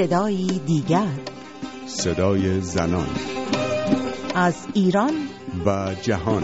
صدایی دیگر. صدای زنان از ایران و جهان.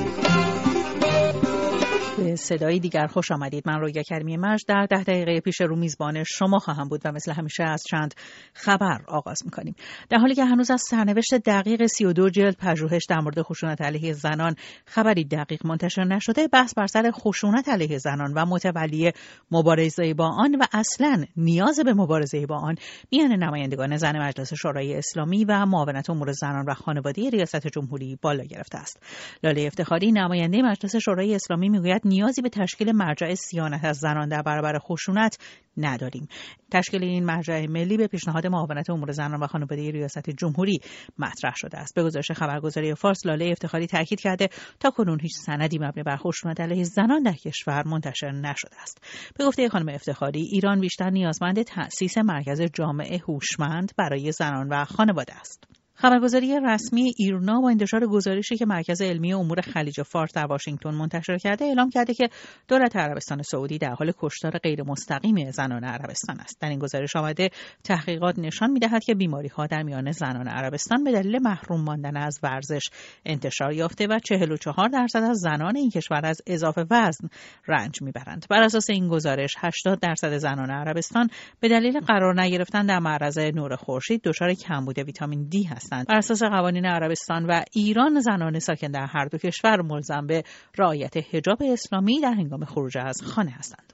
به صدای دیگر خوش آمدید. من رویا کریمی مجد در ده دقیقه پیش رو میزبان شما خواهم بود و مثل همیشه از چند خبر آغاز می‌کنیم. در حالی که هنوز از سرنوشت دقیق 32 جلد پژوهش در مورد خشونت علیه زنان خبری دقیق منتشر نشده بحث بر سر خشونت علیه زنان و متولی مبارزه با آن و اصلا نیاز به مبارزه با آن. میان نمایندگان زن مجلس شورای اسلامی و معاونت امور زنان و خانواده ریاست جمهوری بالا گرفته است. لاله افتخاری نماینده مجلس شورای اسلامی می‌گوید نیازی به تشکیل مرجع سیانت از زنان در برابر خشونت نداریم. تشکیل این مرجع ملی به پیشنهاد معاونت امور زنان و خانواده ریاست جمهوری مطرح شده است. به گزارش خبرگزاری فارس لاله افتخاری تاکید کرده تا کنون هیچ سندی مبنی بر خشونت علیه زنان در کشور منتشر نشده است. به گفته خانم افتخاری ایران بیشتر نیازمند تأسیس مرکز جامعه هوشمند برای زنان و خانواده است. خبرگزاری رسمی ایرنا با انتشار گزارشی که مرکز علمی امور خلیج فارس در واشنگتن منتشر کرده اعلام کرده که دولت عربستان سعودی در حال کشتار غیر مستقیم زنان عربستان است. در این گزارش آمده تحقیقات نشان می‌دهد که بیماری ها در میان زنان عربستان به دلیل محروم ماندن از ورزش انتشار یافته و 44 درصد از زنان این کشور از اضافه وزن رنج می‌برند. بر اساس این گزارش 80 درصد زنان عربستان به دلیل قرار نگرفتن در معرض نور خورشید دچار کمبود ویتامین دی هستند. هستند بر اساس قوانین عربستان و ایران زنان ساکن در هر دو کشور ملزم به رعایت حجاب اسلامی در هنگام خروج از خانه هستند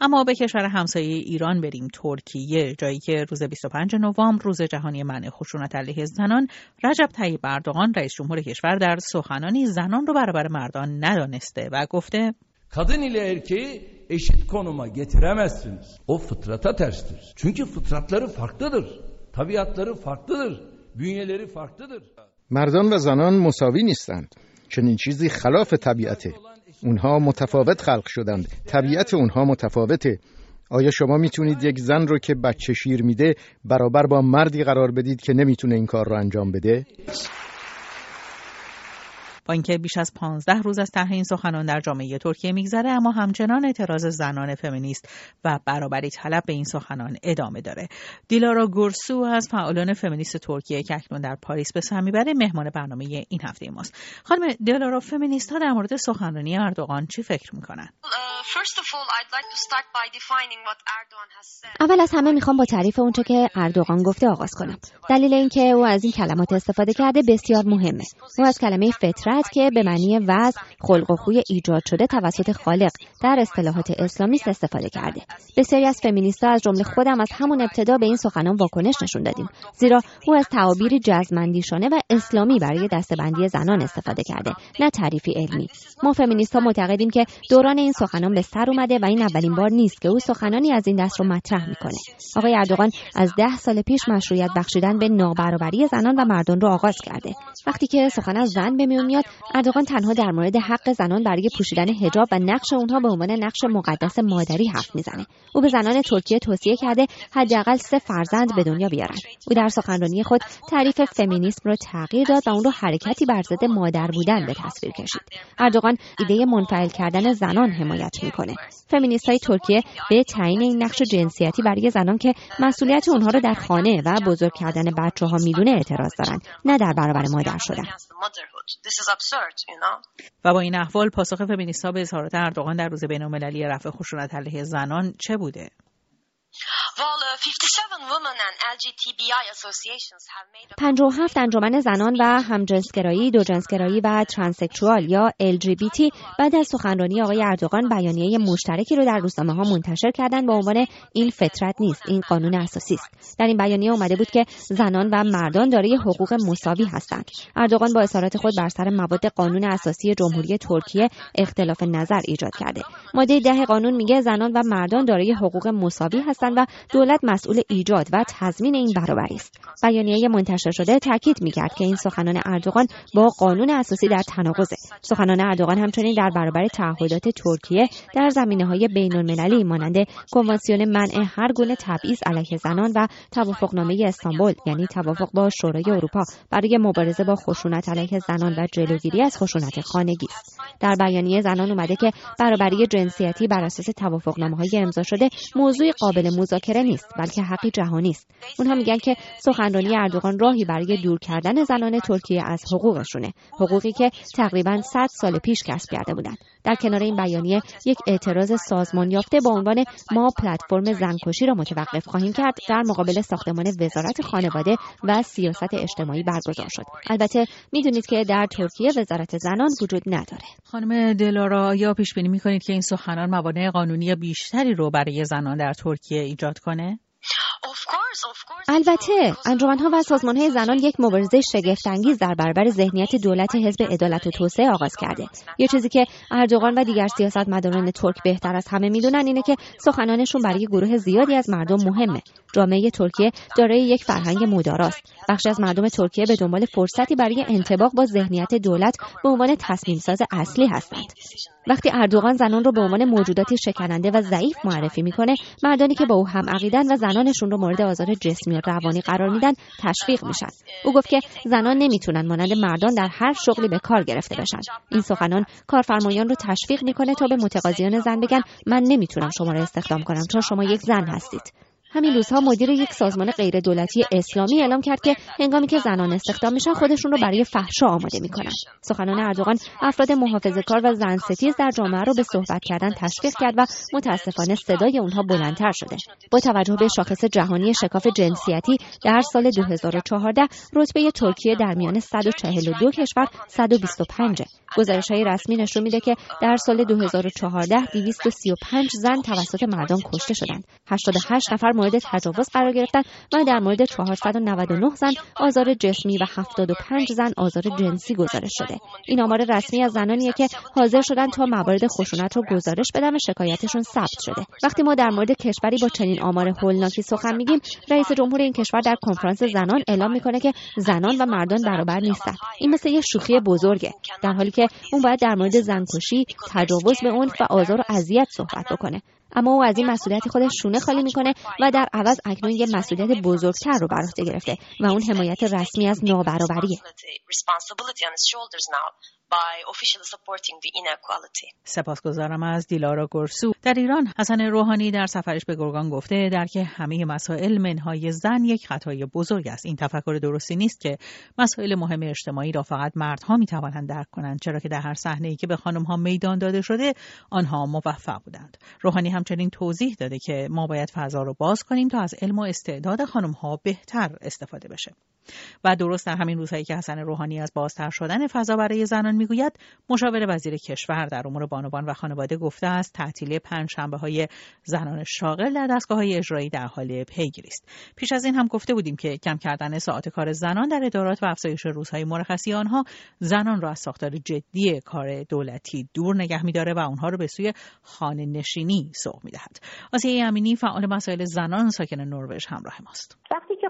اما به کشور همسایه ایران بریم ترکیه جایی که روز 25 نوامبر روز جهانی منع خشونت علیه زنان رجب طیب اردوغان رئیس جمهور کشور در سخنانی زنان رو برابر مردان ندانسته و گفته kadın ile erkeği eşit konuma getiremezsiniz. O fıtrata terstir. Çünkü fıtratları farklıdır. Tabiatları farklıdır. Bünyeleri farklıdır. مردان و زنان مساوی نیستند. چنین چیزی خلاف طبیعته. اونها متفاوت خلق شدند. طبیعت اونها متفاوته. آیا شما می‌تونید یک زن رو که بچه شیر میده برابر با مردی قرار بدید که نمی‌تونه این کار رو انجام بده؟ با اینکه بیش از 15 روز از طرح این سخنان در جامعه ترکیه میگذره اما همچنان اعتراض زنان فمینیست و برابری طلب به این سخنان ادامه داره. دیلارا گورسو از فعالان فمینیست ترکیه که اکنون در پاریس به سر می‌بره مهمان برنامه این هفته ماست. خانم دیلارا فمینیست ها در مورد سخنرانی اردوغان چی فکر می‌کنن؟ اول از همه می‌خوام با تعریف اونچه که اردوغان گفته آغاز کنم. دلیل اینکه او از این کلمات استفاده کرده بسیار مهمه. او از کلمه فطرت که به معنی وضع خلق و خوی ایجاد شده توسط خالق در اصطلاحات اسلامی استفاده کرده. بسیاری از فمینیستها از جمله خودم از همون ابتدا به این سخنان واکنش نشون دادیم زیرا او از تعابیر جزمندیشانه و اسلامی برای دستبندی زنان استفاده کرده نه تعریفی علمی. ما فمینیستها معتقدیم که دوران این سخنان به سر اومده و این اولین بار نیست که او سخنانی از این دست رو مطرح می‌کنه. آقای اردوغان از ده سال پیش مشروعیت بخشیدن به نابرابری زنان و مردان رو آغاز کرده. وقتی که سخن از زن به میون اردوغان تنها در مورد حق زنان برای پوشیدن حجاب و نقش اونها به عنوان نقش مقدس مادری حرف می‌زنه. او به زنان ترکیه توصیه کرده حداقل سه فرزند به دنیا بیارن. او در سخنرانی خود تعریف فمینیسم را تغییر داد و اون رو حرکتی بر ضد مادر بودن به تصویر کشید. اردوغان ایده منفعل کردن زنان حمایت می‌کنه. فمینیست های ترکیه به تعیین این نقش جنسیتی برای زنان که مسئولیت اونها رو در خانه و بزرگ کردن بچه ها می‌دونه اعتراض دارن نه در برابر مادر شدن. و با این احوال پاسخ فمینیستها به اظهارات اردوغان در روز بینالمللی رفع خشونت علیه زنان چه بوده؟ 57 انجمن زنان و همجنسگرایی، دوجنسگرایی و ترانسکشوال یا LGBT بعد از سخنرانی آقای اردوغان بیانیه مشترکی رو در روزنامه ها منتشر کردن با عنوان این فطرت نیست، این قانون اساسی است. در این بیانیه اومده بود که زنان و مردان دارای حقوق مساوی هستند. اردوغان با اظهارات خود بر سر مواد قانون اساسی جمهوری ترکیه اختلاف نظر ایجاد کرده. ماده ده قانون میگه زنان و مردان دارای حقوق مساوی هستند و دولت مسئول ایجاد و تضمین این برابری است. بیانیه منتشر شده تاکید می‌کرد که این سخنان اردوغان با قانون اساسی در تناقضه. سخنان اردوغان همچنین در برابر تعهدات ترکیه در زمینه های بین المللی مانند کنوانسیون منع هر گونه تبعیض علیه زنان و توافقنامه استانبول یعنی توافق با شورای اروپا برای مبارزه با خشونت علیه زنان و جلوگیری از خشونت خانگی است. در بیانیه زنان اومده که برابری جنسیتی بر اساس توافقنامه های امضا شده موضوع قابل مذاکره مذاکره نیست بلکه حقی جهانی است اونها میگن که سخنرانی اردوغان راهی برای دور کردن زنان ترکیه از حقوقشونه حقوقی که تقریبا 100 سال پیش کسب کرده بودند. در کنار این بیانیه یک اعتراض سازمان یافته با عنوان ما پلتفرم زنکشی را متوقف خواهیم کرد. در مقابل ساختمان وزارت خانواده و سیاست اجتماعی برگزار شد. البته می‌دونید که در ترکیه وزارت زنان وجود نداره. خانم دلارا یا پیش بینی می‌کنید که این سخنان موانع قانونی بیشتری رو برای زنان در ترکیه ایجاد کنه البته انجمنها و سازمانهای زنان یک مبارزه شگفتانگیز در برابر ذهنیت دولت حزب عدالت و توسعه آغاز کرده. یه چیزی که اردوغان و دیگر سیاستمداران ترک بهتر از همه می‌دونن اینه که سخنانشون برای گروه زیادی از مردم مهمه. جامعه ترکیه دارای یک فرهنگ مداراست. بخشی از مردم ترکیه به دنبال فرصتی برای انتباق با ذهنیت دولت به عنوان تصمیم ساز اصلی هستند. وقتی اردوغان زنان رو به عنوان موجوداتی شکننده و ضعیف معرفی می‌کنه مردانی که با او هم عقیدن و زنانشون رو مورد آزار جسمی و روانی قرار میدن تشویق میشن. او گفت که زنان نمی‌تونن مانند مردان در هر شغلی به کار گرفته بشن. این سخنان کارفرمایان رو تشویق می‌کنه تا به متقاضیان زن بگن من نمی‌تونم شما رو استخدام کنم چون شما یک زن هستید. همین روزها مدیر یک سازمان غیر دولتی اسلامی اعلام کرد که هنگامی که زنان استخدام میشن خودشون رو برای فحشا آماده می‌کنن. سخنان اردوغان افراد محافظه کار و زن ستیز در جامعه رو به صحبت کردن تشویق کرد و متاسفانه صدای اونها بلندتر شده. با توجه به شاخص جهانی شکاف جنسیتی در سال 2014 رتبه ترکیه در میان 142 کشور 125 گزارش های رسمی نشون میده که در سال 2014 235 زن توسط مردم کشته شدند. 88 نفر مورد تجاوز قرار گرفتن و در مورد 499 زن آزار جسمی و 75 زن آزار جنسی گزارش شده. این آمار رسمی از زنانیه که حاضر شدن تا موارد خشونت رو گزارش بدن و شکایتشون ثبت شده. وقتی ما در مورد کشوری با چنین آمار هولناکی سخن میگیم رئیس جمهور این کشور در کنفرانس زنان اعلام می‌کنه که زنان و مردان برابر نیستن این مثل یه شوخی بزرگه. در حالی که اون باید در مورد زنکشی تجاوز به اون و آزار و اذیت صحبت بکنه. اما او از این مسئولیت خودش شونه خالی می‌کنه و در عوض اکنون یه مسئولیت بزرگتر رو بر عهده گرفته و اون حمایت رسمی از نابرابریه. سپاسگزارم از دیلارا گرسو. در ایران حسن روحانی در سفرش به گرگان گفته در که همه مسائل منهای زن یک خطای بزرگ است. این تفکر درستی نیست که مسائل مهم اجتماعی را فقط مردها می توانند درک کنند چرا که در هر صحنه ای که به خانم ها میدان داده شده آنها موفق بودند. روحانی همچنین توضیح داده که ما باید فضا رو باز کنیم تا از علم و استعداد خانم ها بهتر استفاده بشه. و درست در همین روزهایی که حسن روحانی از بازتر شدن فضا برای زنان می‌گوید مشاور وزیر کشور در امور بانوان و خانواده گفته است تعطیلی پنج شنبه های زنان شاغل در دستگاه های اجرایی در حال پیگیری است. پیش از این هم گفته بودیم که کم کردن ساعت کار زنان در ادارات و افزایش روزهای مرخصی آنها زنان را از ساختار جدی کار دولتی دور نگه میداره و آنها را به سوی خانه نشینی سوق می‌دهد. آسیه امینی فعال مسائل زنان ساکن نروژ همراه ماست.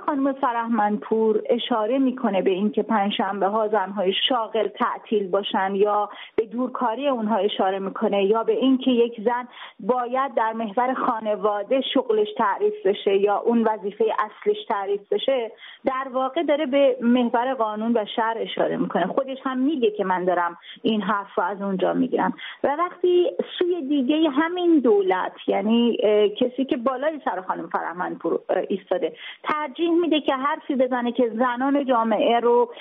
خانم فرهمنپور اشاره می‌کنه به اینکه پنجشنبه ها زنهای شاغل تعطیل باشن یا به دورکاری اونها اشاره می‌کنه یا به اینکه یک زن باید در محور خانواده شغلش تعریف بشه یا اون وظیفه اصلش تعریف بشه در واقع داره به محور قانون و شهر اشاره می‌کنه. خودش هم میگه که من دارم این حرف رو از اونجا می‌گیرم. و وقتی سوی دیگه همین دولت یعنی کسی که بالای سر خانم فرهمنپور ایستاده ترجیح میده که حرفی بزنه که زنان جامعه رو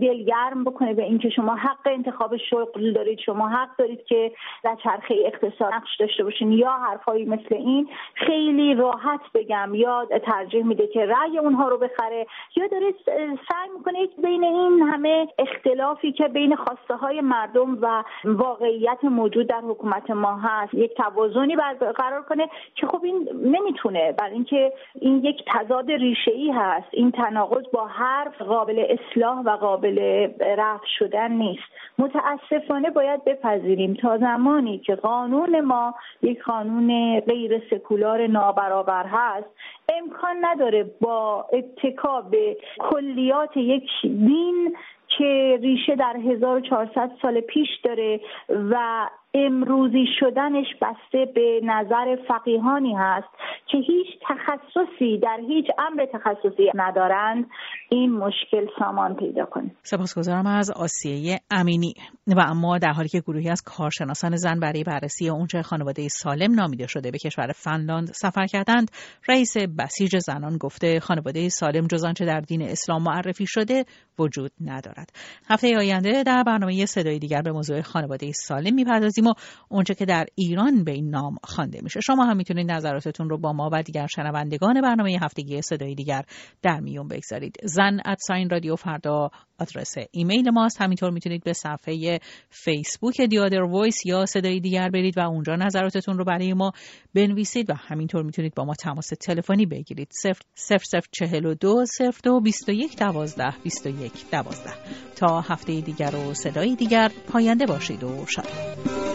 دلگرم بکنه به اینکه شما حق انتخاب شغل دارید شما حق دارید که در چرخه اقتصاد نقش داشته باشین یا حرفایی مثل این. خیلی راحت بگم یا ترجیح میده که رأی اونها رو بخره. یا داره سعی می‌کنه بین این همه اختلافی که بین خواسته های مردم و واقعیت موجود در حکومت ما هست یک توازنی برقرار کنه که خب این نمی‌تونه. برای اینکه این یک تضاد ریشه ای هست. این تناقض با حرف قابل اصلاح و قابل رفع شدن نیست. متاسفانه باید بپذیریم تا زمانی که قانون ما یک قانون غیر سکولار نابرابر هست امکان نداره با اتکا به کلیات یک دین که ریشه در 1400 سال پیش داره و امروزی شدنش بسته به نظر فقیهانی هست که هیچ تخصصی در هیچ امر تخصصی ندارند. این مشکل سامان پیدا کنه. سپاسگزارم از آسیه امینی. و اما در حالی که گروهی از کارشناسان زن برای بررسی اونچه خانواده سالم نامیده شده به کشور فنلاند سفر کردند رئیس بسیج زنان گفته خانواده سالم جز آنچه در دین اسلام معرفی شده وجود ندارد. هفته آینده در برنامه صدای دیگر به موضوع خانواده سالم می‌پردازیم. و اونچه که در ایران به این نام خوانده میشه. شما هم می‌تونید نظراتتون رو با ما و دیگر شنوندگان برنامه هفتگی صدای دیگر در میون بگذارید. زن at sign رادیو فردا آدرس ایمیل ماست. همینطور می‌تونید به صفحه فیسبوک The Other Voice یا صدای دیگر برید و اونجا نظراتتون رو برای ما بنویسید و همینطور می‌تونید با ما تماس تلفنی بگیرید. 0042 02 21 12 21 12 تا هفته دیگر و صدای دیگر پاینده باشید و شاد